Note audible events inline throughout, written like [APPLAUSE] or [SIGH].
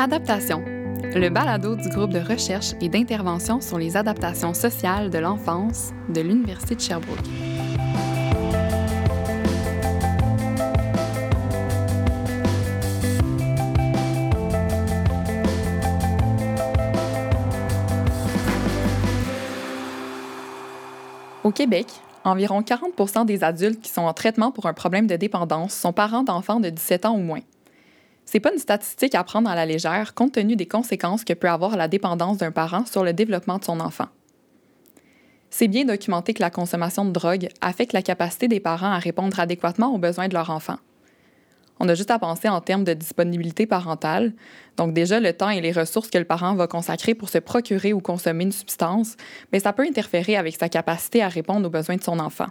Adaptation, le balado du groupe de recherche et d'intervention sur les adaptations sociales de l'enfance de l'Université de Sherbrooke. Au Québec, environ 40% des adultes qui sont en traitement pour un problème de dépendance sont parents d'enfants de 17 ans ou moins. C'est pas une statistique à prendre à la légère compte tenu des conséquences que peut avoir la dépendance d'un parent sur le développement de son enfant. C'est bien documenté que la consommation de drogue affecte la capacité des parents à répondre adéquatement aux besoins de leur enfant. On a juste à penser en termes de disponibilité parentale, donc déjà le temps et les ressources que le parent va consacrer pour se procurer ou consommer une substance, mais ça peut interférer avec sa capacité à répondre aux besoins de son enfant.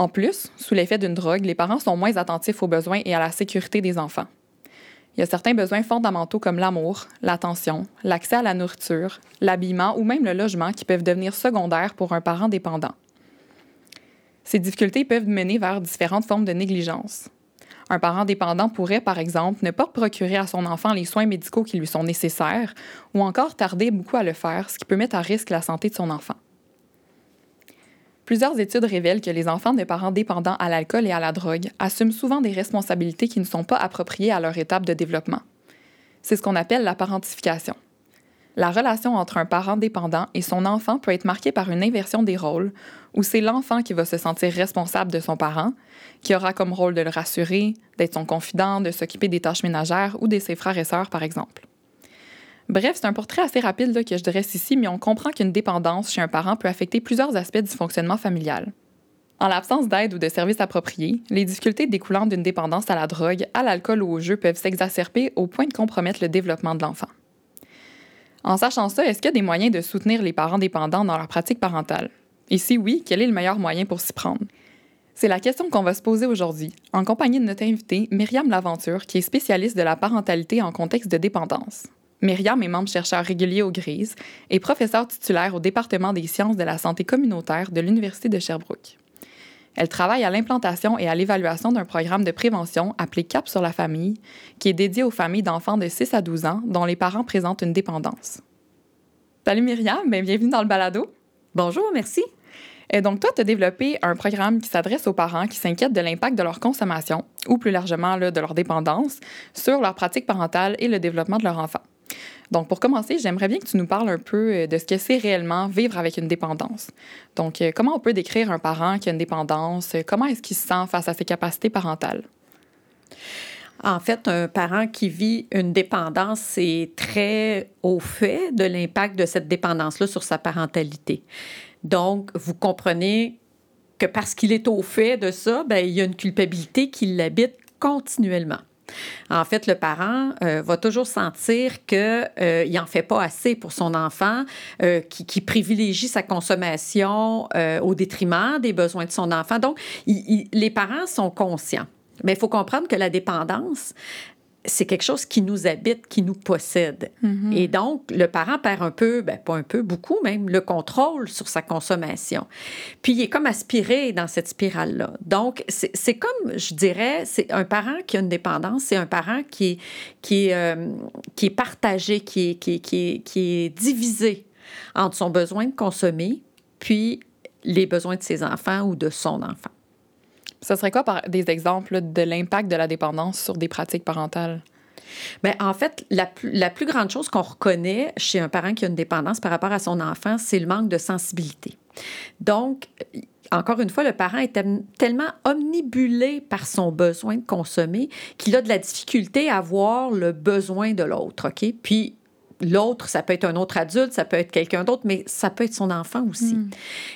En plus, sous l'effet d'une drogue, les parents sont moins attentifs aux besoins et à la sécurité des enfants. Il y a certains besoins fondamentaux comme l'amour, l'attention, l'accès à la nourriture, l'habillement ou même le logement qui peuvent devenir secondaires pour un parent dépendant. Ces difficultés peuvent mener vers différentes formes de négligence. Un parent dépendant pourrait, par exemple, ne pas procurer à son enfant les soins médicaux qui lui sont nécessaires ou encore tarder beaucoup à le faire, ce qui peut mettre à risque la santé de son enfant. Plusieurs études révèlent que les enfants de parents dépendants à l'alcool et à la drogue assument souvent des responsabilités qui ne sont pas appropriées à leur étape de développement. C'est ce qu'on appelle la parentification. La relation entre un parent dépendant et son enfant peut être marquée par une inversion des rôles, où c'est l'enfant qui va se sentir responsable de son parent, qui aura comme rôle de le rassurer, d'être son confident, de s'occuper des tâches ménagères ou de ses frères et sœurs, par exemple. Bref, c'est un portrait assez rapide que je dresse ici, mais on comprend qu'une dépendance chez un parent peut affecter plusieurs aspects du fonctionnement familial. En l'absence d'aide ou de services appropriés, les difficultés découlant d'une dépendance à la drogue, à l'alcool ou au jeu peuvent s'exacerber au point de compromettre le développement de l'enfant. En sachant ça, est-ce qu'il y a des moyens de soutenir les parents dépendants dans leur pratique parentale? Et si oui, quel est le meilleur moyen pour s'y prendre? C'est la question qu'on va se poser aujourd'hui, en compagnie de notre invitée, Myriam Laventure, qui est spécialiste de la parentalité en contexte de dépendance. Myriam est membre chercheur régulier au GRISE et professeur titulaire au département des sciences de la santé communautaire de l'Université de Sherbrooke. Elle travaille à l'implantation et à l'évaluation d'un programme de prévention appelé CAP sur la famille, qui est dédié aux familles d'enfants de 6 à 12 ans dont les parents présentent une dépendance. Salut Myriam, bienvenue dans le balado. Bonjour, merci. Et donc, toi, tu as développé un programme qui s'adresse aux parents qui s'inquiètent de l'impact de leur consommation, ou plus largement de leur dépendance, sur leur pratique parentale et le développement de leur enfant. Donc, pour commencer, j'aimerais bien que tu nous parles un peu euh, de ce que c'est réellement vivre avec une dépendance. Donc, euh, comment on peut décrire un parent qui a une dépendance? Comment est-ce qu'il se sent face à ses capacités parentales? En fait, un parent qui vit une dépendance, c'est très au fait de l'impact de cette dépendance-là sur sa parentalité. Donc, vous comprenez que parce qu'il est au fait de ça, ben, il y a une culpabilité qui l'habite continuellement. En fait, le parent euh, va toujours sentir qu'il euh, n'en fait pas assez pour son enfant, euh, qui, privilégie sa consommation au détriment des besoins de son enfant. Donc, les parents sont conscients. Mais il faut comprendre que la dépendance, c'est quelque chose qui nous habite, qui nous possède. Mm-hmm. Et donc, le parent perd un peu, ben, pas un peu, beaucoup même, le contrôle sur sa consommation. Puis, il est comme aspiré dans cette spirale-là. Donc, c'est comme, je dirais, c'est un parent qui a une dépendance, c'est un parent qui, qui, est, euh, qui est partagé, qui est, qui, qui, qui est divisé entre son besoin de consommer, puis les besoins de ses enfants ou de son enfant. Ce serait quoi des exemples de l'impact de la dépendance sur des pratiques parentales? Bien, en fait, la, la plus grande chose qu'on reconnaît chez un parent qui a une dépendance par rapport à son enfant, c'est le manque de sensibilité. Donc, encore une fois, le parent est tellement omnibulé par son besoin de consommer qu'il a de la difficulté à voir le besoin de l'autre? Puis, l'autre, ça peut être un autre adulte, ça peut être quelqu'un d'autre, mais ça peut être son enfant aussi. Hmm.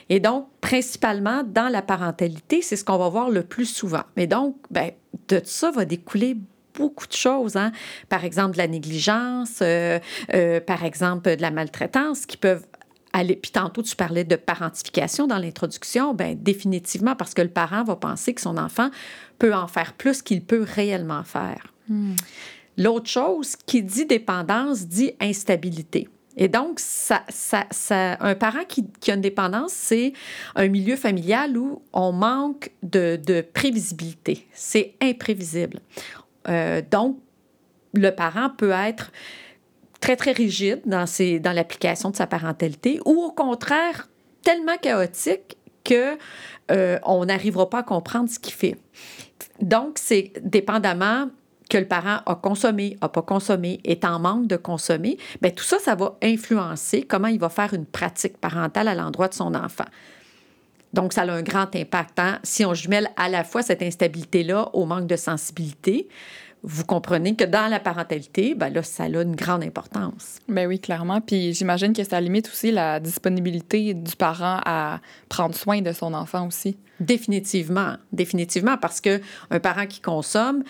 Et donc, principalement, dans la parentalité, c'est ce qu'on va voir le plus souvent. Mais donc, ben, de ça va découler beaucoup de choses. Hein? Par exemple, de la négligence, euh, euh, par exemple, de la maltraitance qui peuvent aller. Puis tantôt, tu parlais de parentification dans l'introduction. Bien, définitivement, parce que le parent va penser que son enfant peut en faire plus qu'il peut réellement faire. Hmm. L'autre chose qui dit dépendance dit instabilité. Et donc, ça, ça, un parent qui, a une dépendance, c'est un milieu familial où on manque de, prévisibilité. C'est imprévisible. Euh, donc, le parent peut être très, très rigide dans l'application de sa parentalité ou au contraire tellement chaotique que euh, on n'arrivera pas à comprendre ce qu'il fait. Donc, c'est dépendamment que le parent a consommé, a pas consommé, est en manque de consommer, bien, tout ça, ça va influencer comment il va faire une pratique parentale à l'endroit de son enfant. Donc, ça a un grand impact. Hein? Si on jumelle à la fois cette instabilité-là au manque de sensibilité, vous comprenez que dans la parentalité, ben là, ça a une grande importance. Ben oui, clairement. Puis j'imagine que ça limite aussi la disponibilité du parent à prendre soin de son enfant aussi. Définitivement, définitivement, parce que un parent qui consomme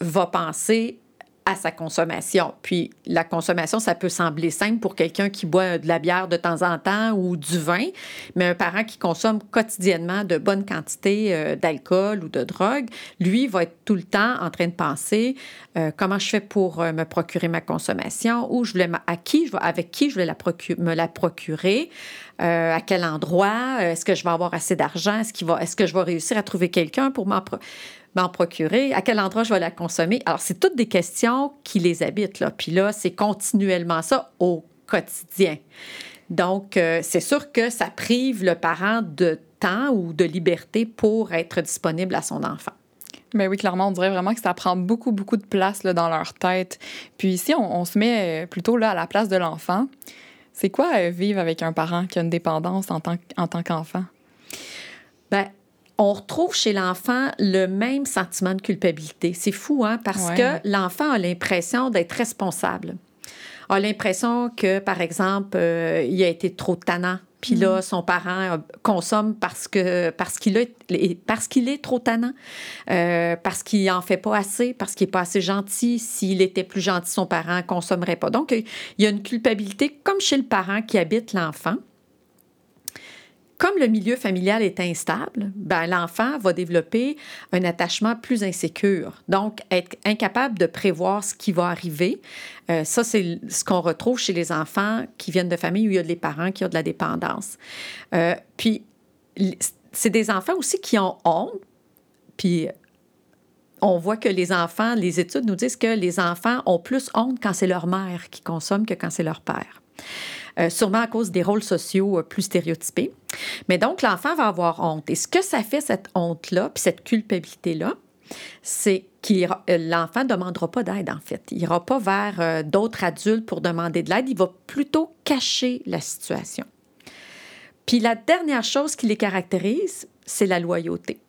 va penser à sa consommation. Puis la consommation, ça peut sembler simple pour quelqu'un qui boit de la bière de temps en temps ou du vin, mais un parent qui consomme quotidiennement de bonnes quantités euh, d'alcool ou de drogue, lui va être tout le temps en train de penser euh, comment je fais pour euh, me procurer ma consommation, où je voulais à qui avec qui je voulais la me la procurer, à quel endroit, est-ce que je vais avoir assez d'argent, est-ce que je vais réussir à trouver quelqu'un pour m'en m'en procurer, à quel endroit je vais la consommer. Alors, c'est toutes des questions qui les habitent. Là. Puis là, c'est continuellement ça au quotidien. Donc, euh, c'est sûr que ça prive le parent de temps ou de liberté pour être disponible à son enfant. Mais oui, clairement, on dirait vraiment que ça prend beaucoup, beaucoup de place là, dans leur tête. Puis ici, on, se met plutôt là, à la place de l'enfant. C'est quoi euh, vivre avec un parent qui a une dépendance en tant, en tant qu'enfant? Bien, on retrouve chez l'enfant le même sentiment de culpabilité. C'est fou, hein? Parce que l'enfant a l'impression d'être responsable. A l'impression que, par exemple, euh, il a été trop tannant. Puis là, mm. son parent euh, consomme parce que parce qu'il est parce qu'il est trop tannant, euh, parce qu'il en fait pas assez, parce qu'il est pas assez gentil. S'il était plus gentil, son parent consommerait pas. Donc, il y a une culpabilité comme chez le parent qui habite l'enfant comme le milieu familial est instable, ben, l'enfant va développer un attachement plus insécure. Donc, être incapable de prévoir ce qui va arriver, euh, ça, c'est ce qu'on retrouve chez les enfants qui viennent de familles où il y a des parents qui ont de la dépendance. Euh, puis, c'est des enfants aussi qui ont honte, puis on voit que les enfants, les études nous disent que les enfants ont plus honte quand c'est leur mère qui consomme que quand c'est leur père. Euh, sûrement à cause des rôles sociaux euh, plus stéréotypés. Mais donc, l'enfant va avoir honte. Et ce que ça fait, cette honte-là, puis cette culpabilité-là, c'est que euh, l'enfant ne demandera pas d'aide, en fait. Il n'ira pas vers d'autres adultes pour demander de l'aide. Il va plutôt cacher la situation. Puis la dernière chose qui les caractérise, c'est la loyauté.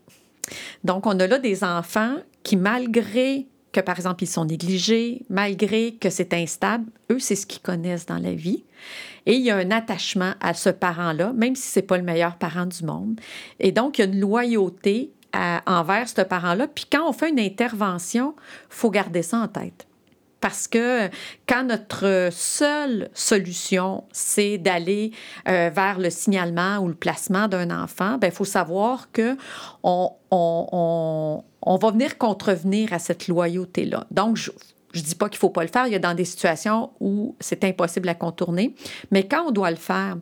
Donc, on a là des enfants qui, malgré que, par exemple, ils sont négligés, malgré que c'est instable, eux, c'est ce qu'ils connaissent dans la vie. Et il y a un attachement à ce parent-là, même si ce n'est pas le meilleur parent du monde. Et donc, il y a une loyauté envers ce parent-là. Puis quand on fait une intervention, faut garder ça en tête. Parce que quand notre seule solution, c'est d'aller euh, vers le signalement ou le placement d'un enfant, il ben, faut savoir que on, on, on, va venir contrevenir à cette loyauté-là. Donc, je ne dis pas qu'il ne faut pas le faire. Il y a dans des situations où c'est impossible à contourner. Mais quand on doit le faire,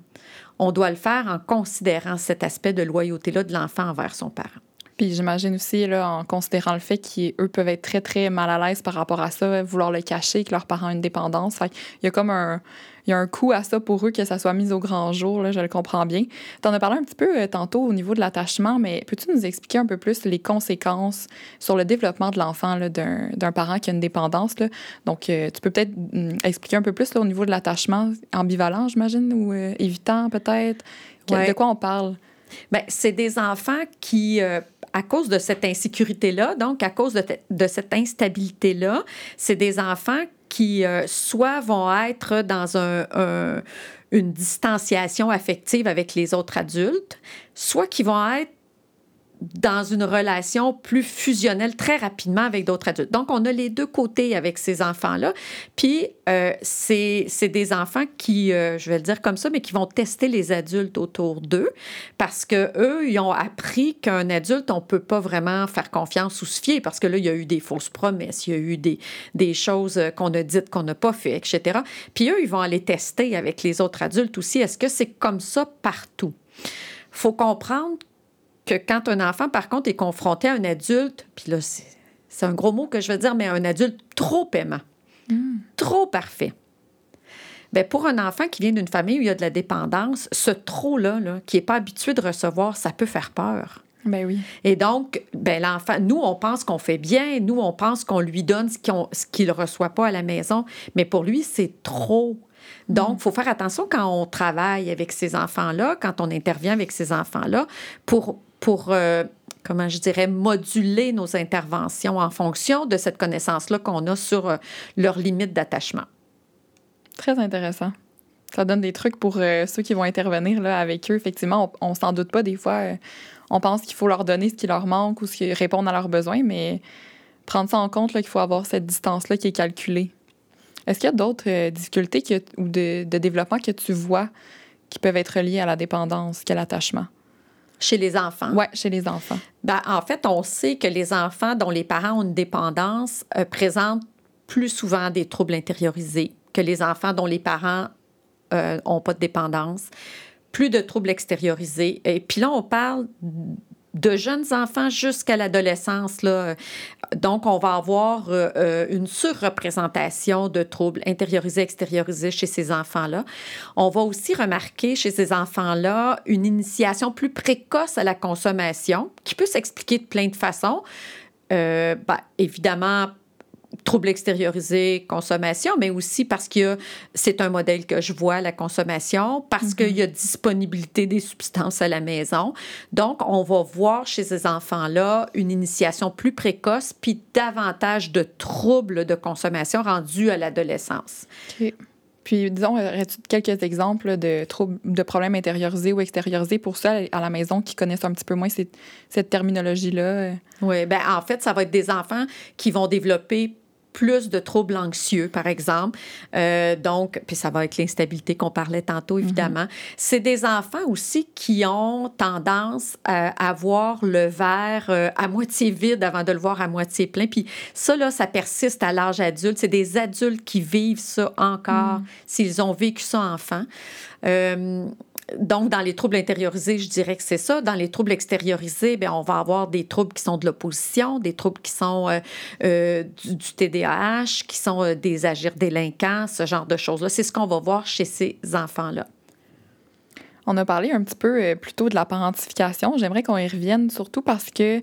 on doit le faire en considérant cet aspect de loyauté-là de l'enfant envers son parent. Puis j'imagine aussi, là, en considérant le fait qu'eux peuvent être très, très mal à l'aise par rapport à ça, vouloir le cacher, que leurs parents ont une dépendance. Il y a comme un, il y a un coût à ça pour eux que ça soit mis au grand jour, là, je le comprends bien. Tu en as parlé un petit peu euh, tantôt au niveau de l'attachement, mais peux-tu nous expliquer un peu plus les conséquences sur le développement de l'enfant d'un parent qui a une dépendance? Là? Donc, euh, tu peux peut-être mm, expliquer un peu plus là, au niveau de l'attachement ambivalent, j'imagine, ou euh, évitant peut-être? De quoi on parle? Bien, c'est des enfants qui à cause de cette insécurité-là, donc à cause de, cette instabilité-là, c'est des enfants qui euh, soit vont être dans une distanciation affective avec les autres adultes, soit qui vont être dans une relation plus fusionnelle très rapidement avec d'autres adultes. Donc, on a les deux côtés avec ces enfants-là. Puis, euh, c'est des enfants qui, euh, je vais le dire comme ça, mais qui vont tester les adultes autour d'eux parce que eux, ils ont appris qu'un adulte, on peut pas vraiment faire confiance ou se fier parce que là, il y a eu des fausses promesses, il y a eu des, des choses qu'on a dites qu'on n'a pas fait, etc. Puis eux, ils vont aller tester avec les autres adultes aussi. Est-ce que c'est comme ça partout? faut comprendre que quand un enfant, par contre, est confronté à un adulte, puis là, c'est un gros mot que je veux dire, mais un adulte trop aimant. Hmm. Trop parfait. Bien, pour un enfant qui vient d'une famille où il y a de la dépendance, ce trop-là, là, qui n'est pas habitué de recevoir, ça peut faire peur. Ben oui. Et donc, ben l'enfant, nous, on pense qu'on fait bien, nous, on pense qu'on lui donne ce qu'il ne reçoit pas à la maison, mais pour lui, c'est trop. Donc, il mm. faut faire attention quand on travaille avec ces enfants-là, quand on intervient avec ces enfants-là, pour, pour euh, comment je dirais, moduler nos interventions en fonction de cette connaissance-là qu'on a sur euh, leurs limites d'attachement. Très intéressant. Ça donne des trucs pour euh, ceux qui vont intervenir là, avec eux. Effectivement, on, ne s'en doute pas des fois. on pense qu'il faut leur donner ce qui leur manque ou ce qui répond à leurs besoins, mais prendre ça en compte, qu'il faut avoir cette distance-là qui est calculée. Est-ce qu'il y a d'autres difficultés ou de, développement que tu vois qui peuvent être liées à la dépendance qu'à l'attachement? Chez les enfants? Oui, chez les enfants. Ben, en fait, on sait que les enfants dont les parents ont une dépendance euh, présentent plus souvent des troubles intériorisés que les enfants dont les parents n'ont euh, pas de dépendance. Plus de troubles extériorisés. Et puis là, on parle de jeunes enfants jusqu'à l'adolescence. Donc, on va avoir euh, euh, une surreprésentation de troubles intériorisés, extériorisés chez ces enfants-là. On va aussi remarquer chez ces enfants-là une initiation plus précoce à la consommation qui peut s'expliquer de plein de façons. Euh, ben, évidemment, troubles extériorisés, consommation, mais aussi parce que c'est un modèle que je vois, la consommation, parce qu'il y a disponibilité des substances à la maison. Donc, on va voir chez ces enfants-là une initiation plus précoce, puis davantage de troubles de consommation rendus à l'adolescence. Puis, disons, aurais-tu quelques exemples de, troubles, de problèmes intériorisés ou extériorisés pour ceux à la maison qui connaissent un petit peu moins cette, cette terminologie-là? Oui, bien, en fait, ça va être des enfants qui vont développer plus de troubles anxieux, par exemple. Euh, donc, puis ça va être l'instabilité qu'on parlait tantôt, évidemment. Mhm. C'est des enfants aussi qui ont tendance à, voir le verre euh, à moitié vide avant de le voir à moitié plein. Puis ça, là, ça persiste à l'âge adulte. C'est des adultes qui vivent ça encore mhm. s'ils ont vécu ça enfant. Euh, donc, dans les troubles intériorisés, je dirais que c'est ça. Dans les troubles extériorisés, bien, on va avoir des troubles qui sont de l'opposition, des troubles qui sont euh, euh, du, TDAH, qui sont euh, des agirs délinquants, ce genre de choses-là. C'est ce qu'on va voir chez ces enfants-là. On a parlé un petit peu plus tôt de la parentification. J'aimerais qu'on y revienne, surtout parce que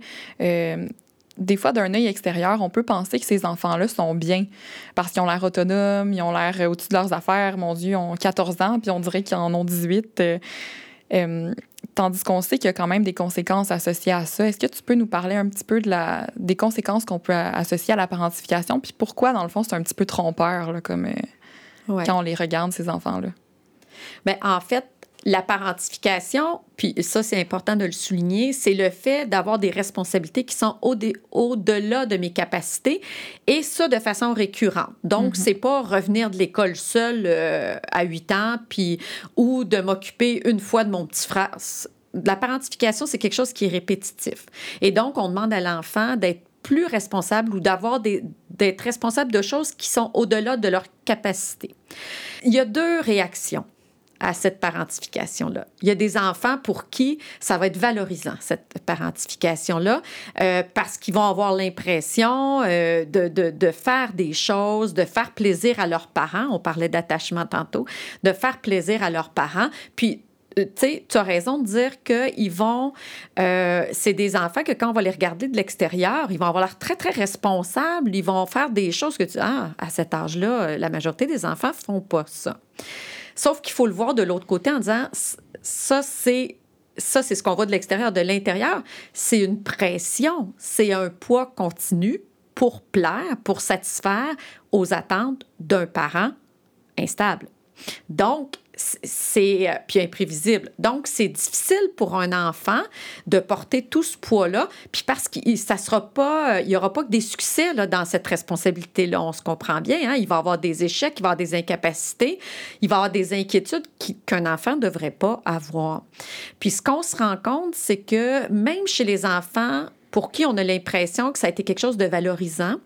des fois, d'un œil extérieur, on peut penser que ces enfants-là sont bien parce qu'ils ont l'air autonomes, ils ont l'air euh, au-dessus de leurs affaires. Mon Dieu, ils ont 14 ans, puis on dirait qu'ils en ont 18. Euh, euh, tandis qu'on sait qu'il y a quand même des conséquences associées à ça. Est-ce que tu peux nous parler un petit peu de la, des conséquences qu'on peut associer à la parentification, puis pourquoi, dans le fond, c'est un petit peu trompeur, là, comme quand on les regarde, ces enfants-là? Bien, en fait, la parentification, puis ça c'est important de le souligner, c'est le fait d'avoir des responsabilités qui sont au-delà de mes capacités et ça de façon récurrente. Donc, mm-hmm. c'est pas revenir de l'école seule euh, à 8 ans, puis ou de m'occuper une fois de mon petit frère. La parentification, c'est quelque chose qui est répétitif. Et donc, on demande à l'enfant d'être plus responsable ou d'avoir d'être responsable de choses qui sont au-delà de leur capacité. Il y a deux réactions à cette parentification-là. Il y a des enfants pour qui ça va être valorisant, cette parentification-là, euh, parce qu'ils vont avoir l'impression euh, de, de, de, faire des choses, de faire plaisir à leurs parents. On parlait d'attachement tantôt, de faire plaisir à leurs parents. Puis, euh, tu sais, tu as raison de dire qu'ils vont. c'est des enfants que quand on va les regarder de l'extérieur, ils vont avoir l'air très, très responsables. Ils vont faire des choses que tu. Ah, à cet âge-là, la majorité des enfants font pas ça. Sauf qu'il faut le voir de l'autre côté en disant ça, c'est ça, c'est ce qu'on voit de l'extérieur. De l'intérieur, c'est une pression, c'est un poids continu pour plaire, pour satisfaire aux attentes d'un parent instable. Donc, c'est euh, puis imprévisible. Donc c'est difficile pour un enfant de porter tout ce poids-là, puis parce qu'il ça sera pas il y aura pas que des succès là, dans cette responsabilité là, on se comprend bien hein? il va avoir des échecs, il va avoir des incapacités, il va avoir des inquiétudes qu'un enfant ne devrait pas avoir. Puis ce qu'on se rend compte, c'est que même chez les enfants pour qui on a l'impression que ça a été quelque chose de valorisant,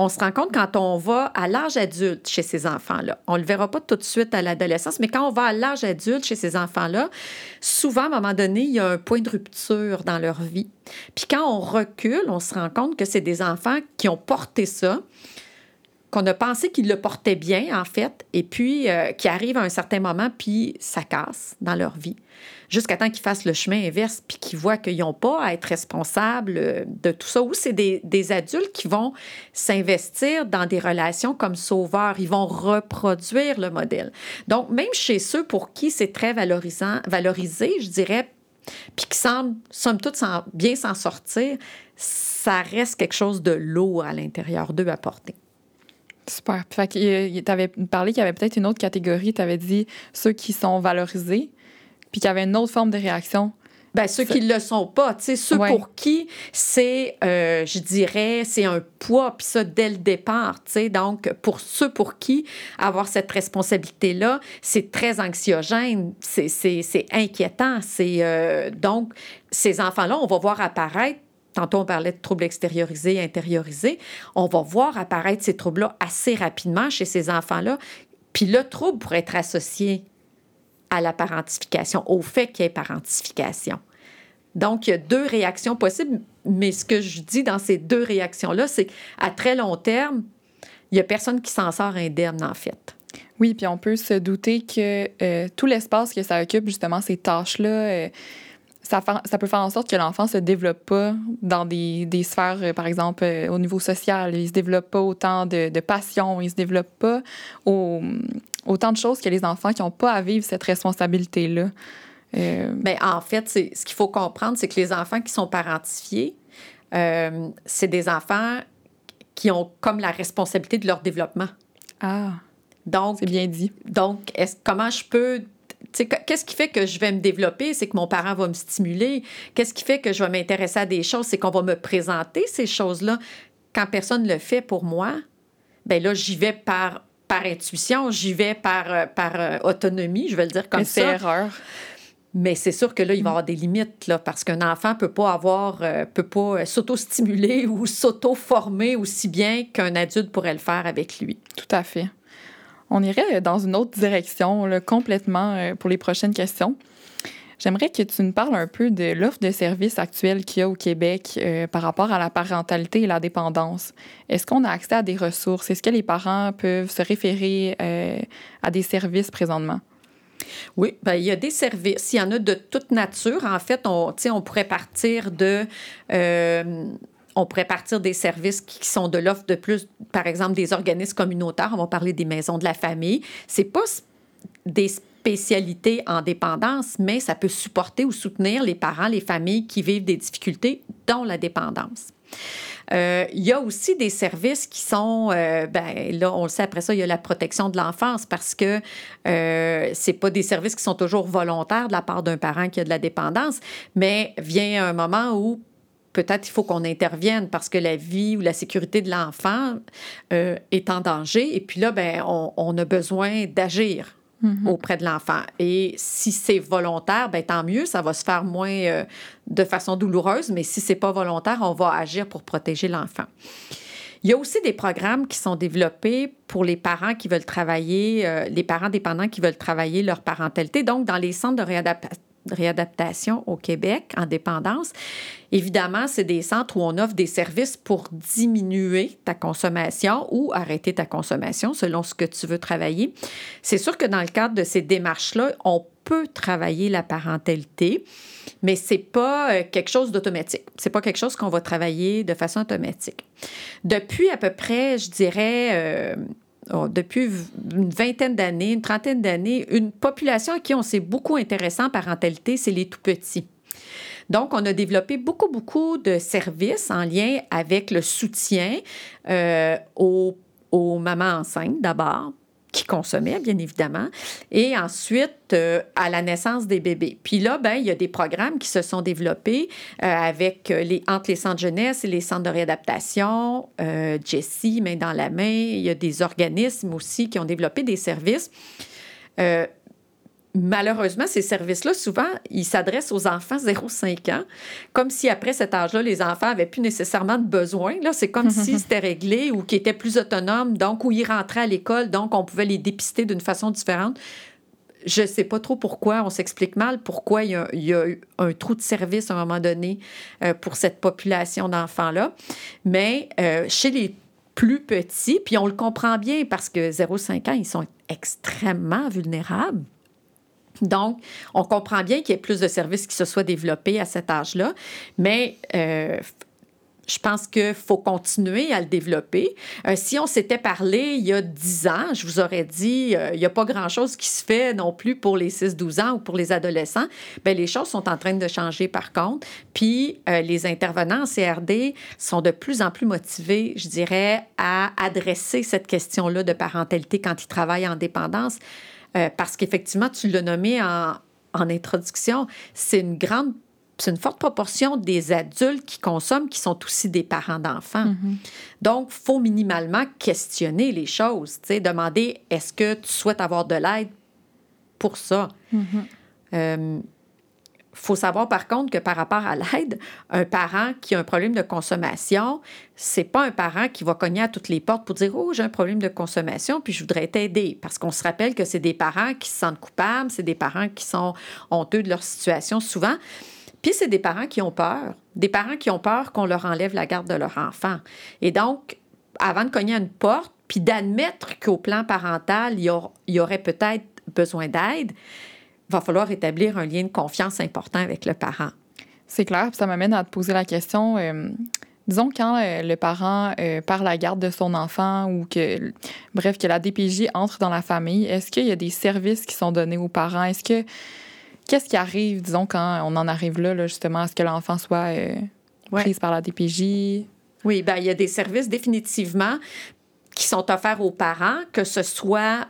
on se rend compte quand on va à l'âge adulte chez ces enfants-là. On ne le verra pas tout de suite à l'adolescence, mais quand on va à l'âge adulte chez ces enfants-là, souvent, à un moment donné, il y a un point de rupture dans leur vie. Puis quand on recule, on se rend compte que c'est des enfants qui ont porté ça qu'on a pensé qu'il le portait bien, en fait, et puis euh, qui arrive à un certain moment, puis ça casse dans leur vie. Jusqu'à temps qu'ils fassent le chemin inverse, puis qu'ils voient qu'ils n'ont pas à être responsables euh, de tout ça. Ou c'est des, des, adultes qui vont s'investir dans des relations comme sauveurs. Ils vont reproduire le modèle. Donc, même chez ceux pour qui c'est très valorisant, valorisé, je dirais, puis qui semblent, somme toute, bien s'en sortir, ça reste quelque chose de lourd à l'intérieur d'eux à porter. Super. Fait que tu avais parlé qu'il y avait peut-être une autre catégorie. Tu avais dit ceux qui sont valorisés, puis qu'il y avait une autre forme de réaction. Bien, ceux qui ne le sont pas, tu sais, ceux pour qui c'est, euh, je dirais, c'est un poids, puis ça dès le départ, tu sais. Donc, pour ceux pour qui avoir cette responsabilité-là, c'est très anxiogène, c'est inquiétant. C'est euh, donc, ces enfants-là, on va voir apparaître Tantôt, on parlait de troubles extériorisés, intériorisés. On va voir apparaître ces troubles-là assez rapidement chez ces enfants-là. Puis le trouble pourrait être associé à la parentification, au fait qu'il y ait parentification. Donc, il y a deux réactions possibles, mais ce que je dis dans ces deux réactions-là, c'est qu'à très long terme, il n'y a personne qui s'en sort indemne, en fait. Oui, puis on peut se douter que euh, tout l'espace que ça occupe, justement, ces tâches-là, euh, ça, ça, peut faire en sorte que l'enfant se développe pas dans des, des sphères, euh, par exemple, euh, au niveau social. Il se développe pas autant de, de passion, il se développe pas au, autant de choses que les enfants qui n'ont pas à vivre cette responsabilité-là. Euh... Mais en fait, ce qu'il faut comprendre, c'est que les enfants qui sont parentifiés, c'est des enfants qui ont comme la responsabilité de leur développement. Ah. Donc, c'est bien dit. Donc, est comment je peux qu'est-ce qui fait que je vais me développer? C'est que mon parent va me stimuler. Qu'est-ce qui fait que je vais m'intéresser à des choses? C'est qu'on va me présenter ces choses-là. Quand personne ne le fait pour moi, ben là, j'y vais par, par intuition, j'y vais par, euh, par euh, autonomie, je vais le dire comme ça. C'est erreur. Mais c'est sûr que là, il va y avoir des limites, là, parce qu'un enfant ne peut pas avoir, euh, peut pas s'auto-stimuler [LAUGHS] ou s'auto-former aussi bien qu'un adulte pourrait le faire avec lui. Tout à fait. On irait dans une autre direction complètement euh, pour les prochaines questions. J'aimerais que tu nous parles un peu de l'offre de services actuelle qu'il y a au Québec euh, par rapport à la parentalité et la dépendance. Est-ce qu'on a accès à des ressources? Est-ce que les parents peuvent se référer euh, à des services présentement? Oui, ben, il y a des services. Il y en a de toute nature. En fait, on, on pourrait partir de on pourrait partir des services qui sont de l'offre de plus, par exemple, des organismes communautaires. On va parler des maisons de la famille. C'est pas des spécialités en dépendance, mais ça peut supporter ou soutenir les parents, les familles qui vivent des difficultés, dont la dépendance. Euh, il y a aussi des services qui sont, euh, ben, là, on le sait, après ça, il y a la protection de l'enfance parce que euh, c'est pas des services qui sont toujours volontaires de la part d'un parent qui a de la dépendance, mais vient un moment où peut-être il faut qu'on intervienne parce que la vie ou la sécurité de l'enfant euh, est en danger. Et puis là, ben, on, a besoin d'agir. Mm-hmm. auprès de l'enfant. Et si c'est volontaire, ben, tant mieux, ça va se faire moins euh, de façon douloureuse, mais si c'est pas volontaire, on va agir pour protéger l'enfant. Il y a aussi des programmes qui sont développés pour les parents qui veulent travailler, euh, les parents dépendants qui veulent travailler leur parentalité. Donc, dans les centres de réadaptation, réadaptation au Québec en dépendance. Évidemment, c'est des centres où on offre des services pour diminuer ta consommation ou arrêter ta consommation selon ce que tu veux travailler. C'est sûr que dans le cadre de ces démarches-là, on peut travailler la parentalité, mais c'est pas euh, quelque chose d'automatique. C'est pas quelque chose qu'on va travailler de façon automatique. Depuis à peu près, je dirais, euh, Oh, depuis une vingtaine d'années, une trentaine d'années, une population à qui on s'est beaucoup intéressé en parentalité, c'est les tout-petits. Donc, on a développé beaucoup, beaucoup de services en lien avec le soutien euh, aux, aux mamans enceintes d'abord, qui consommaient, bien évidemment, et ensuite euh, à la naissance des bébés. Puis là, ben, il y a des programmes qui se sont développés euh, avec euh, les, entre les centres jeunesse et les centres de réadaptation, Jessie, main dans la main. Il y a des organismes aussi qui ont développé des services malheureusement, ces services-là, souvent, ils s'adressent aux enfants 0-5 ans, comme si après cet âge-là, les enfants n'avaient plus nécessairement de besoin. Là, c'est comme si [LAUGHS] c'était réglé ou qu'ils étaient plus autonomes, donc où ils rentraient à l'école, donc on pouvait les dépister d'une façon différente. Je ne sais pas trop pourquoi, on s'explique mal pourquoi il y, a, eu un trou de service à un moment donné euh, pour cette population d'enfants-là. Mais euh, chez les plus petits, puis on le comprend bien parce que 0,5 ans, ils sont extrêmement vulnérables. Donc, on comprend bien qu'il y ait plus de services qui se soient développés à cet âge-là, mais euh, je pense qu'il faut continuer à le développer. Euh, si on s'était parlé il y a 10 ans, je vous aurais dit, euh, il n'y a pas grand-chose qui se fait non plus pour les 6-12 ans ou pour les adolescents. Bien, les choses sont en train de changer par contre. Puis, euh, les intervenants en CRD sont de plus en plus motivés, je dirais, à adresser cette question-là de parentalité quand ils travaillent en dépendance. Parce qu'effectivement, tu l'as nommé en, en introduction, c'est une grande c'est une forte proportion des adultes qui consomment qui sont aussi des parents d'enfants. Mm-hmm. Donc, il faut minimalement questionner les choses, demander est-ce que tu souhaites avoir de l'aide pour ça? Mm-hmm. euh, faut savoir par contre que par rapport à l'aide, un parent qui a un problème de consommation, c'est pas un parent qui va cogner à toutes les portes pour dire oh j'ai un problème de consommation puis je voudrais t'aider parce qu'on se rappelle que c'est des parents qui se sentent coupables, c'est des parents qui sont honteux de leur situation souvent. Puis c'est des parents qui ont peur, des parents qui ont peur qu'on leur enlève la garde de leur enfant. Et donc, avant de cogner à une porte, puis d'admettre qu'au plan parental, il y, aurait peut-être besoin d'aide, va falloir établir un lien de confiance important avec le parent. C'est clair, ça m'amène à te poser la question. Euh, disons quand euh, le parent euh, perd la garde de son enfant ou que, bref, que la DPJ entre dans la famille, est-ce qu'il y a des services qui sont donnés aux parents? Est-ce que Qu'est-ce qui arrive, disons, quand on en arrive là, justement, à ce que l'enfant soit euh, prise par la DPJ? Oui, bien, il y a des services définitivement qui sont offerts aux parents, que ce soit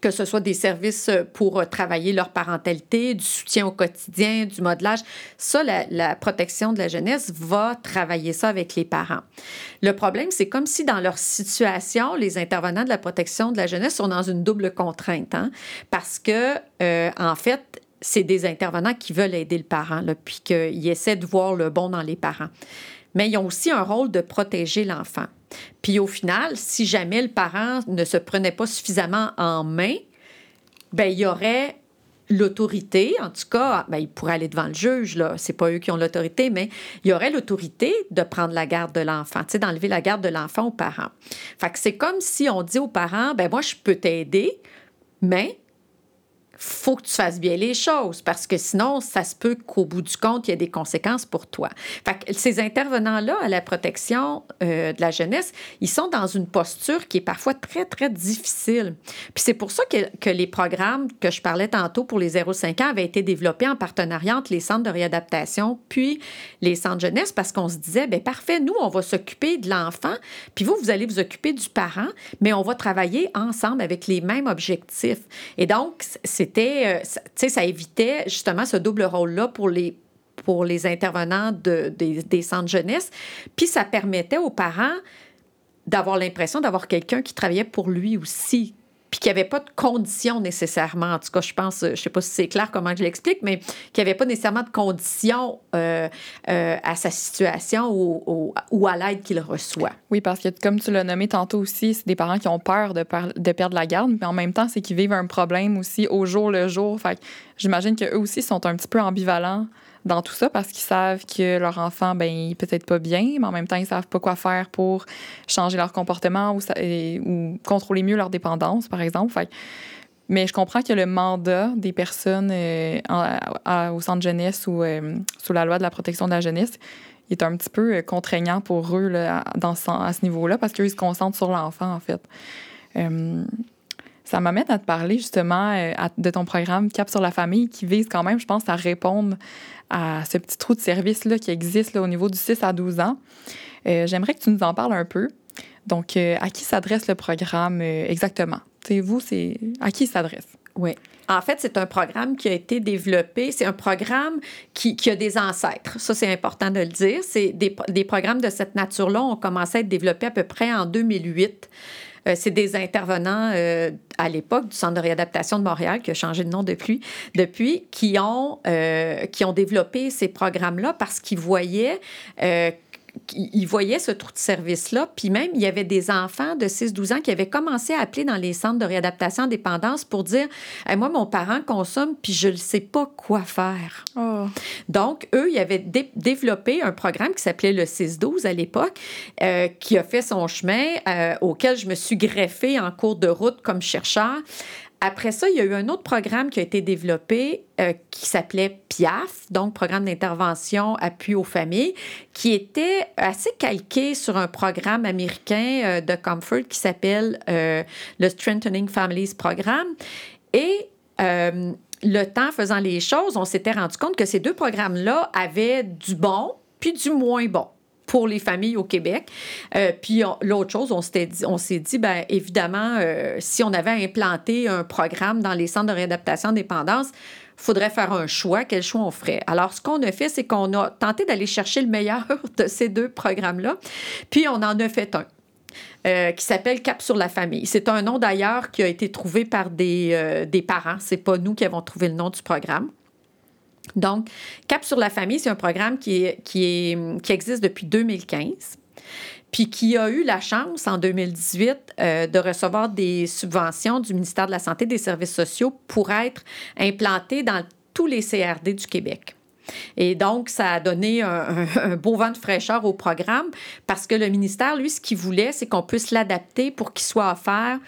que ce soit des services euh, pour euh, travailler leur parentalité, du soutien au quotidien, du modelage. Ça, la, protection de la jeunesse va travailler ça avec les parents. Le problème, c'est comme si dans leur situation, les intervenants de la protection de la jeunesse sont dans une double contrainte, hein, parce que, euh, en fait, c'est des intervenants qui veulent aider le parent, puis qu'ils essaient de voir le bon dans les parents. Mais ils ont aussi un rôle de protéger l'enfant. Puis au final, si jamais le parent ne se prenait pas suffisamment en main, ben il y aurait l'autorité, en tout cas, ben, il pourrait aller devant le juge, là, c'est pas eux qui ont l'autorité, mais il y aurait l'autorité de prendre la garde de l'enfant, tu sais, d'enlever la garde de l'enfant aux parents. Fait que c'est comme si on dit aux parents, ben moi, je peux t'aider, mais faut que tu fasses bien les choses parce que sinon, ça se peut qu'au bout du compte, il y ait des conséquences pour toi. Fait ces intervenants-là à la protection euh, de la jeunesse, ils sont dans une posture qui est parfois très, très difficile. Puis c'est pour ça que, que, les programmes que je parlais tantôt pour les 0-5 ans avaient été développés en partenariat entre les centres de réadaptation puis les centres jeunesse parce qu'on se disait, bien parfait, nous, on va s'occuper de l'enfant, puis vous, vous allez vous occuper du parent, mais on va travailler ensemble avec les mêmes objectifs. Et donc, c'est euh, tu sais, ça évitait justement ce double rôle-là pour les pour les intervenants de, des, des centres jeunesse. Puis ça permettait aux parents d'avoir l'impression d'avoir quelqu'un qui travaillait pour lui aussi, puis qu'il n'y avait pas de conditions nécessairement. En tout cas, je pense, je ne sais pas si c'est clair comment je l'explique, mais qu'il n'y avait pas nécessairement de conditions euh, euh, à sa situation ou, ou, à l'aide qu'il reçoit. Oui, parce que comme tu l'as nommé tantôt aussi, c'est des parents qui ont peur de, de perdre la garde, mais en même temps, c'est qu'ils vivent un problème aussi au jour le jour. Fait j'imagine qu'eux aussi sont un petit peu ambivalents dans tout ça parce qu'ils savent que leur enfant, ben, il peut-être pas bien, mais en même temps, ils savent pas quoi faire pour changer leur comportement ou, contrôler mieux leur dépendance, par exemple. mais je comprends que le mandat des personnes euh, au centre jeunesse ou euh, sous la loi de la protection de la jeunesse est un petit peu euh, contraignant pour eux là, à ce niveau-là parce qu'ils se concentrent sur l'enfant, en fait. Ça m'amène à te parler justement de ton programme Cap sur la famille qui vise quand même, je pense, à répondre à ce petit trou de service-là qui existe au niveau du 6 à 12 ans. Euh, j'aimerais que tu nous en parles un peu. Donc, euh, à qui s'adresse le programme euh, exactement? C'est vous, c'est à qui s'adresse? Oui. En fait, c'est un programme qui a été développé. C'est un programme qui, a des ancêtres. Ça, c'est important de le dire. C'est des, programmes de cette nature-là ont commencé à être développés à peu près en 2008. Euh, c'est des intervenants euh, à l'époque du Centre de réadaptation de Montréal, qui a changé de nom depuis, depuis qui, ont, euh, qui ont développé ces programmes-là parce qu'ils voyaient ils voyaient ce trou de service-là. Puis même, il y avait des enfants de 6-12 ans qui avaient commencé à appeler dans les centres de réadaptation en dépendance pour dire Moi, mon parent consomme, puis je ne sais pas quoi faire. Oh. Donc, eux, ils avaient développé un programme qui s'appelait le 6-12 à l'époque, euh, qui a fait son chemin, euh, auquel je me suis greffée en cours de route comme chercheur. Après ça, il y a eu un autre programme qui a été développé euh, qui s'appelait PIAF, donc Programme d'intervention appui aux familles, qui était assez calqué sur un programme américain euh, de Comfort qui s'appelle euh, le Strengthening Families Programme. Et le temps faisant les choses, on s'était rendu compte que ces deux programmes-là avaient du bon puis du moins bon pour les familles au Québec. Euh, puis l'autre chose, on s'est dit, on s'est dit, bien évidemment, euh, si on avait implanté un programme dans les centres de réadaptation dépendance, faudrait faire un choix. Quel choix on ferait? Alors, ce qu'on a fait, c'est qu'on a tenté d'aller chercher le meilleur [LAUGHS] de ces deux programmes-là, puis on en a fait un. Euh, qui s'appelle Cap sur la famille. C'est un nom d'ailleurs qui a été trouvé par des, des parents. C'est pas nous qui avons trouvé le nom du programme. Donc, Cap sur la famille, c'est un programme qui, existe depuis 2015 puis qui a eu la chance en 2018 euh, de recevoir des subventions du ministère de la Santé et des Services sociaux pour être implanté dans tous les CRD du Québec. Et donc, ça a donné un, un, beau vent de fraîcheur au programme parce que le ministère, lui, ce qu'il voulait, c'est qu'on puisse l'adapter pour qu'il soit offert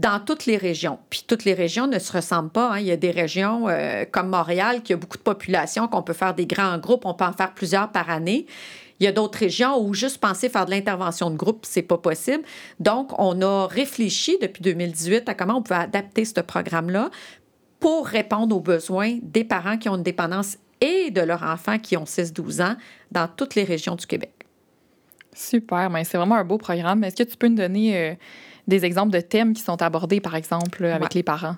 dans toutes les régions. Puis toutes les régions ne se ressemblent pas. Hein. Il y a des régions euh, comme Montréal qui a beaucoup de population, qu'on peut faire des grands groupes, on peut en faire plusieurs par année. Il y a d'autres régions où juste penser faire de l'intervention de groupe, c'est pas possible. Donc, on a réfléchi depuis 2018 à comment on peut adapter ce programme-là pour répondre aux besoins des parents qui ont une dépendance et de leurs enfants qui ont 6-12 ans dans toutes les régions du Québec. Super, mais c'est vraiment un beau programme. Est-ce que tu peux nous donner euh, des exemples de thèmes qui sont abordés, par exemple, avec les parents?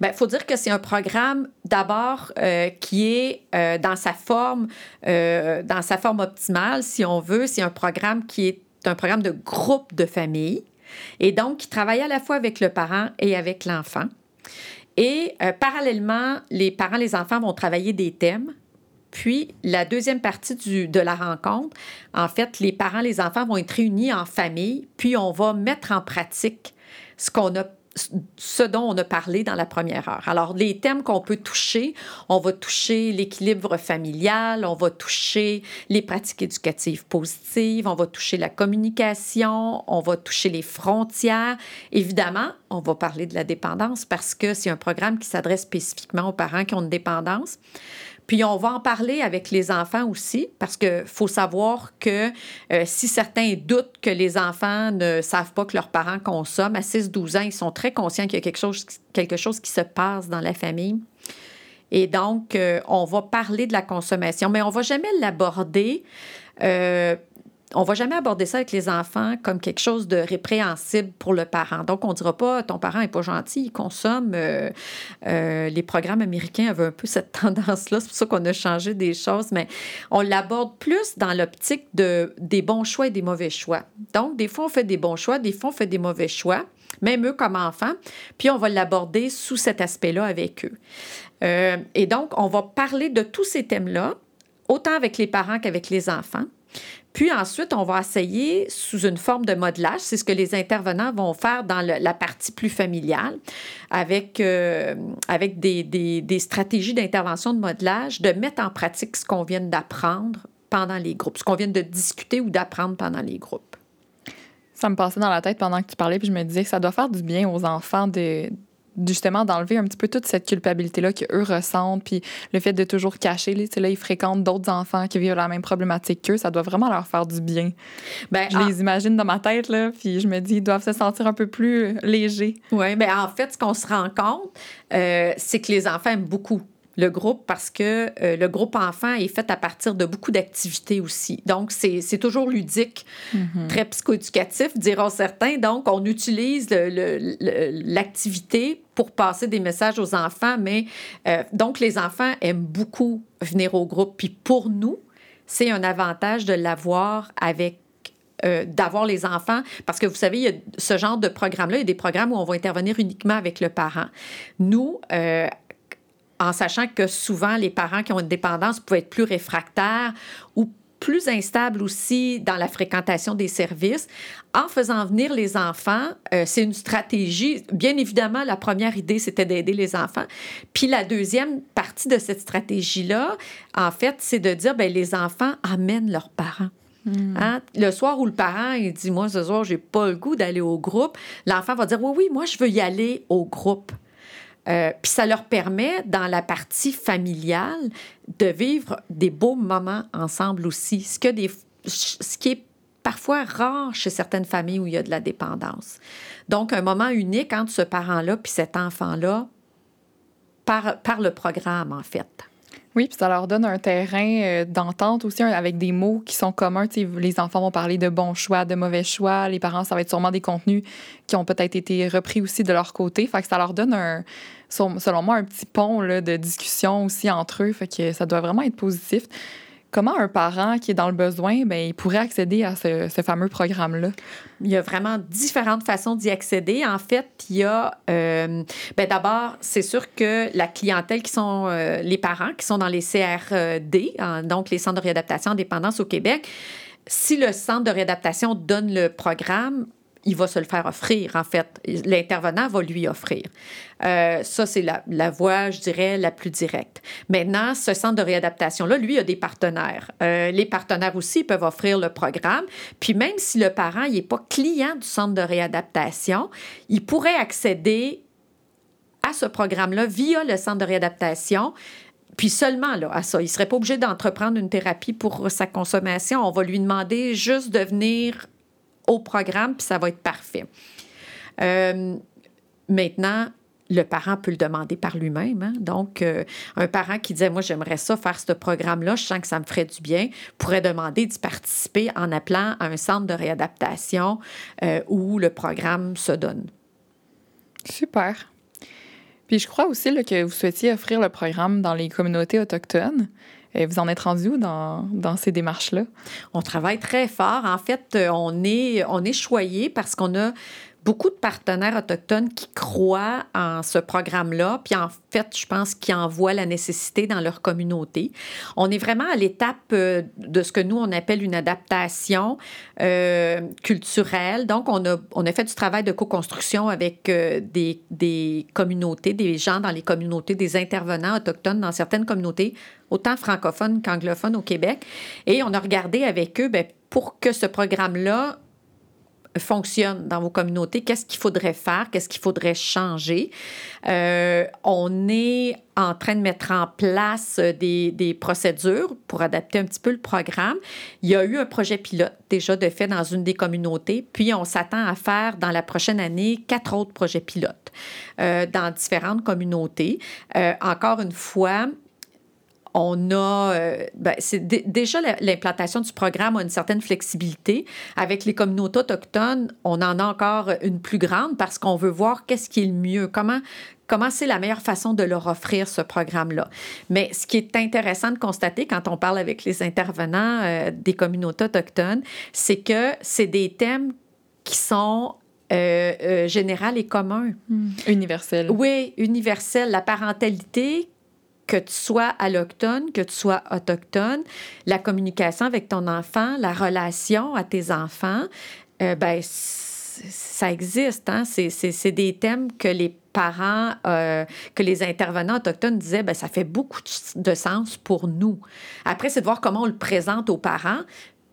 Bien, il faut dire que c'est un programme d'abord euh, qui est euh, dans sa forme, euh, dans sa forme optimale, si on veut. C'est un programme qui est un programme de groupe de famille et donc qui travaille à la fois avec le parent et avec l'enfant. Et parallèlement, les parents, les enfants vont travailler des thèmes puis, la deuxième partie de la rencontre, en fait, les parents, les enfants vont être réunis en famille, puis on va mettre en pratique ce dont on a parlé dans la première heure. Alors, les thèmes qu'on peut toucher, on va toucher l'équilibre familial, on va toucher les pratiques éducatives positives, on va toucher la communication, on va toucher les frontières. Évidemment, on va parler de la dépendance parce que c'est un programme qui s'adresse spécifiquement aux parents qui ont une dépendance. Puis on va en parler avec les enfants aussi, parce qu'il faut savoir que euh, si certains doutent que les enfants ne savent pas que leurs parents consomment, à 6-12 ans, ils sont très conscients qu'il y a quelque chose, quelque chose qui se passe dans la famille. Et donc, euh, on va parler de la consommation, mais on ne va jamais l'aborder euh, on va jamais aborder ça avec les enfants comme quelque chose de répréhensible pour le parent. Donc, on ne dira pas ton parent n'est pas gentil, il consomme. Euh, euh, les programmes américains avaient un peu cette [LAUGHS] tendance-là. C'est pour ça qu'on a changé des choses, mais on l'aborde plus dans l'optique de, des bons choix et des mauvais choix. Donc, des fois, on fait des bons choix, des fois, on fait des mauvais choix, même eux comme enfants, puis on va l'aborder sous cet aspect-là avec eux. Euh, et donc, on va parler de tous ces thèmes-là, autant avec les parents qu'avec les enfants. Puis ensuite, on va essayer sous une forme de modelage, c'est ce que les intervenants vont faire dans la partie plus familiale, avec, euh, avec des, des stratégies d'intervention de modelage, de mettre en pratique ce qu'on vient d'apprendre pendant les groupes, ce qu'on vient de discuter ou d'apprendre pendant les groupes. Ça me passait dans la tête pendant que tu parlais, puis je me disais que ça doit faire du bien aux enfants de, justement d'enlever un petit peu toute cette culpabilité-là qu'eux ressentent, puis le fait de toujours cacher, là, là ils fréquentent d'autres enfants qui vivent la même problématique qu'eux, ça doit vraiment leur faire du bien. Ben, je les imagine dans ma tête, là, puis je me dis, ils doivent se sentir un peu plus légers. Oui, mais en fait, ce qu'on se rend compte, euh, c'est que les enfants aiment beaucoup le groupe parce que euh, le groupe enfant est fait à partir de beaucoup d'activités aussi. Donc, c'est toujours ludique, mm-hmm. très psychoéducatif, diront certains. Donc, on utilise l'activité pour passer des messages aux enfants, mais euh, donc les enfants aiment beaucoup venir au groupe. Puis pour nous, c'est un avantage de l'avoir avec euh, d'avoir les enfants, parce que vous savez, il y a ce genre de programme-là, il y a des programmes où on va intervenir uniquement avec le parent. Nous, en sachant que souvent les parents qui ont une dépendance peuvent être plus réfractaires ou plus instable aussi dans la fréquentation des services. En faisant venir les enfants, euh, c'est une stratégie. Bien évidemment, la première idée, c'était d'aider les enfants. Puis la deuxième partie de cette stratégie-là, en fait, c'est de dire, ben les enfants amènent leurs parents. Hmm. Hein? Le soir où le parent il dit Moi, ce soir, j'ai pas le goût d'aller au groupe, l'enfant va dire Oui, oui, moi, je veux y aller au groupe. Euh, puis ça leur permet, dans la partie familiale, de vivre des beaux moments ensemble aussi. Ce, que des, ce qui est parfois rare chez certaines familles où il y a de la dépendance. Donc, un moment unique entre ce parent-là puis cet enfant-là par, par le programme, en fait. Oui, puis ça leur donne un terrain euh, d'entente aussi avec des mots qui sont communs. les enfants vont parler de bons choix, de mauvais choix. Les parents, ça va être sûrement des contenus qui ont peut-être été repris aussi de leur côté. Fait que ça leur donne un, selon moi, un petit pont là, de discussion aussi entre eux. Fait que ça doit vraiment être positif comment un parent qui est dans le besoin, ben, il pourrait accéder à ce, fameux programme-là? Il y a vraiment différentes façons d'y accéder. En fait, il y a, euh, ben, d'abord, c'est sûr que la clientèle qui sont euh, les parents qui sont dans les CRD, donc les centres de réadaptation en dépendance au Québec, si le centre de réadaptation donne le programme, il va se le faire offrir, en fait. L'intervenant va lui offrir. Euh, ça, c'est la, la, voie, je dirais, la plus directe. Maintenant, ce centre de réadaptation-là, lui, a des partenaires. Euh, les partenaires aussi peuvent offrir le programme. Puis même si le parent n'est pas client du centre de réadaptation, il pourrait accéder à ce programme-là via le centre de réadaptation puis seulement là, à ça. Il ne serait pas obligé d'entreprendre une thérapie pour sa consommation. On va lui demander juste de venir au programme, puis ça va être parfait. Euh, maintenant, le parent peut le demander par lui-même. Hein. Donc, euh, un parent qui disait, moi, j'aimerais ça, faire ce programme-là, je sens que ça me ferait du bien, pourrait demander d'y participer en appelant à un centre de réadaptation euh, où le programme se donne. Super. Puis je crois aussi que vous souhaitiez offrir le programme dans les communautés autochtones. Vous en êtes rendu où dans, dans ces démarches-là? On travaille très fort. En fait, euh, on est, on est choyé parce qu'on a beaucoup de partenaires autochtones qui croient en ce programme-là, puis en fait, je pense qu'ils en voient la nécessité dans leur communauté. On est vraiment à l'étape euh, de ce que nous, on appelle une adaptation euh, culturelle. Donc, on a, on a fait du travail de co-construction avec des, des communautés, des gens dans les communautés, des intervenants autochtones dans certaines communautés autant francophones qu'anglophones au Québec. Et on a regardé avec eux, bien, pour que ce programme-là fonctionne dans vos communautés, qu'est-ce qu'il faudrait faire, qu'est-ce qu'il faudrait changer? Euh, on est en train de mettre en place des, des, procédures pour adapter un petit peu le programme. Il y a eu un projet pilote déjà de fait dans une des communautés, puis on s'attend à faire dans la prochaine année quatre autres projets pilotes euh, dans différentes communautés. Euh, encore une fois, on a, euh, ben, c'est déjà l'implantation du programme a une certaine flexibilité. Avec les communautés autochtones, on en a encore une plus grande parce qu'on veut voir qu'est-ce qui est le mieux, comment comment c'est la meilleure façon de leur offrir ce programme-là. Mais ce qui est intéressant de constater quand on parle avec les intervenants euh, des communautés autochtones, c'est que c'est des thèmes qui sont euh, généraux et communs. Hmm. Universels. Oui, universels. La parentalité que tu sois alloctone, que tu sois autochtone, la communication avec ton enfant, la relation à tes enfants, euh, ben, ça existe. Hein? C'est des thèmes que les parents, euh, que les intervenants autochtones disaient, ben, ça fait beaucoup de sens pour nous. Après, c'est de voir comment on le présente aux parents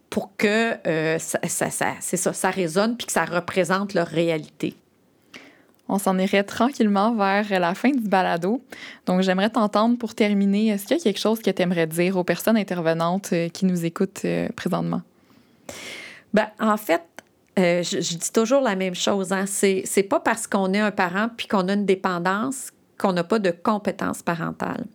pour que euh, ça, ça, ça, ça résonne puis que ça représente leur réalité on s'en irait tranquillement vers la fin du balado. Donc, j'aimerais t'entendre pour terminer. Est-ce qu'il y a quelque chose que tu aimerais dire aux personnes intervenantes euh, qui nous écoutent euh, présentement? Ben, en fait, euh, je, dis toujours la même chose. Hein. C'est, c'est pas parce qu'on est un parent puis qu'on a une dépendance qu'on n'a pas de compétences parentales.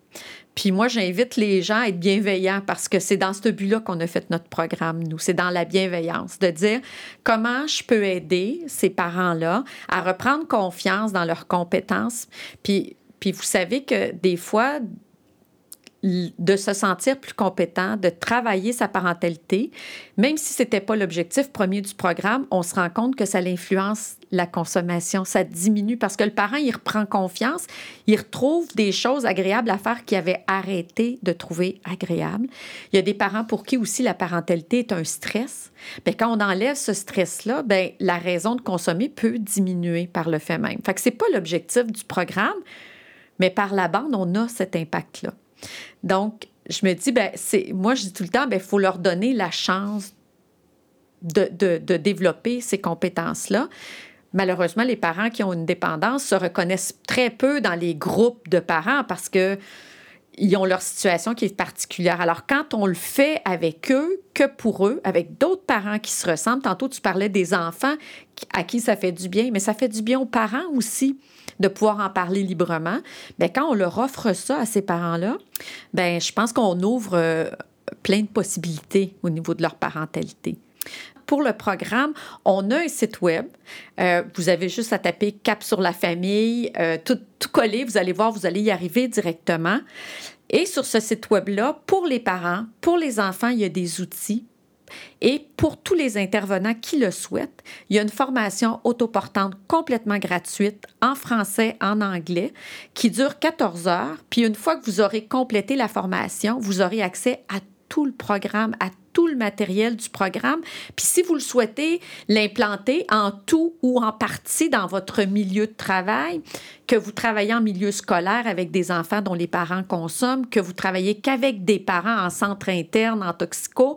Puis moi, j'invite les gens à être bienveillants parce que c'est dans ce but-là qu'on a fait notre programme, nous. C'est dans la bienveillance, de dire comment je peux aider ces parents-là à reprendre confiance dans leurs compétences. Puis, puis vous savez que des fois, de se sentir plus compétent, de travailler sa parentalité, même si ce n'était pas l'objectif premier du programme, on se rend compte que ça influence la consommation, ça diminue parce que le parent, il reprend confiance, il retrouve des choses agréables à faire qu'il avait arrêté de trouver agréables. Il y a des parents pour qui aussi la parentalité est un stress. Bien, quand on enlève ce stress-là, bien, la raison de consommer peut diminuer par le fait même. Fait que c'est pas l'objectif du programme, mais par la bande, on a cet impact-là. Donc, je me dis, ben, c'est, moi, je dis tout le temps, il ben, faut leur donner la chance de, de, de développer ces compétences-là. Malheureusement, les parents qui ont une dépendance se reconnaissent très peu dans les groupes de parents parce que ils ont leur situation qui est particulière. Alors, quand on le fait avec eux, que pour eux, avec d'autres parents qui se ressemblent, tantôt tu parlais des enfants à qui ça fait du bien, mais ça fait du bien aux parents aussi de pouvoir en parler librement. Bien, quand on leur offre ça à ces parents-là, bien, je pense qu'on ouvre euh, plein de possibilités au niveau de leur parentalité pour le programme, on a un site web. Euh, vous avez juste à taper Cap sur la famille, euh, tout, tout collé, vous allez voir, vous allez y arriver directement. Et sur ce site web-là, pour les parents, pour les enfants, il y a des outils. Et pour tous les intervenants qui le souhaitent, il y a une formation autoportante complètement gratuite en français, en anglais, qui dure 14 heures. Puis une fois que vous aurez complété la formation, vous aurez accès à tout le programme, tout le matériel du programme. Puis si vous le souhaitez l'implanter en tout ou en partie dans votre milieu de travail, que vous travaillez en milieu scolaire avec des enfants dont les parents consomment, que vous travaillez qu'avec des parents en centre interne, en toxico,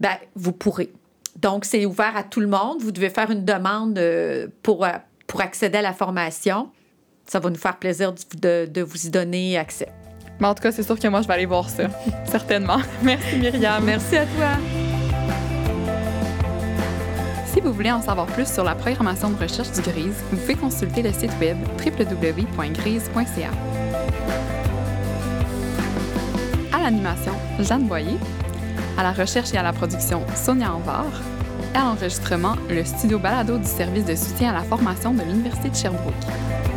ben, vous pourrez. Donc, c'est ouvert à tout le monde. Vous devez faire une demande euh, pour, euh, pour accéder à la formation. Ça va nous faire plaisir de, de vous y donner accès. Mais en tout cas, c'est sûr que moi, je vais aller voir ça. [LAUGHS] Certainement. Merci Myriam. Merci à toi. Si vous voulez en savoir plus sur la programmation de recherche du GRISE, vous pouvez consulter le site web www.grise.ca. À l'animation, Jeanne Boyer. À la recherche et à la production, Sonia Anvar. Et à l'enregistrement, le studio balado du service de soutien à la formation de l'Université de Sherbrooke.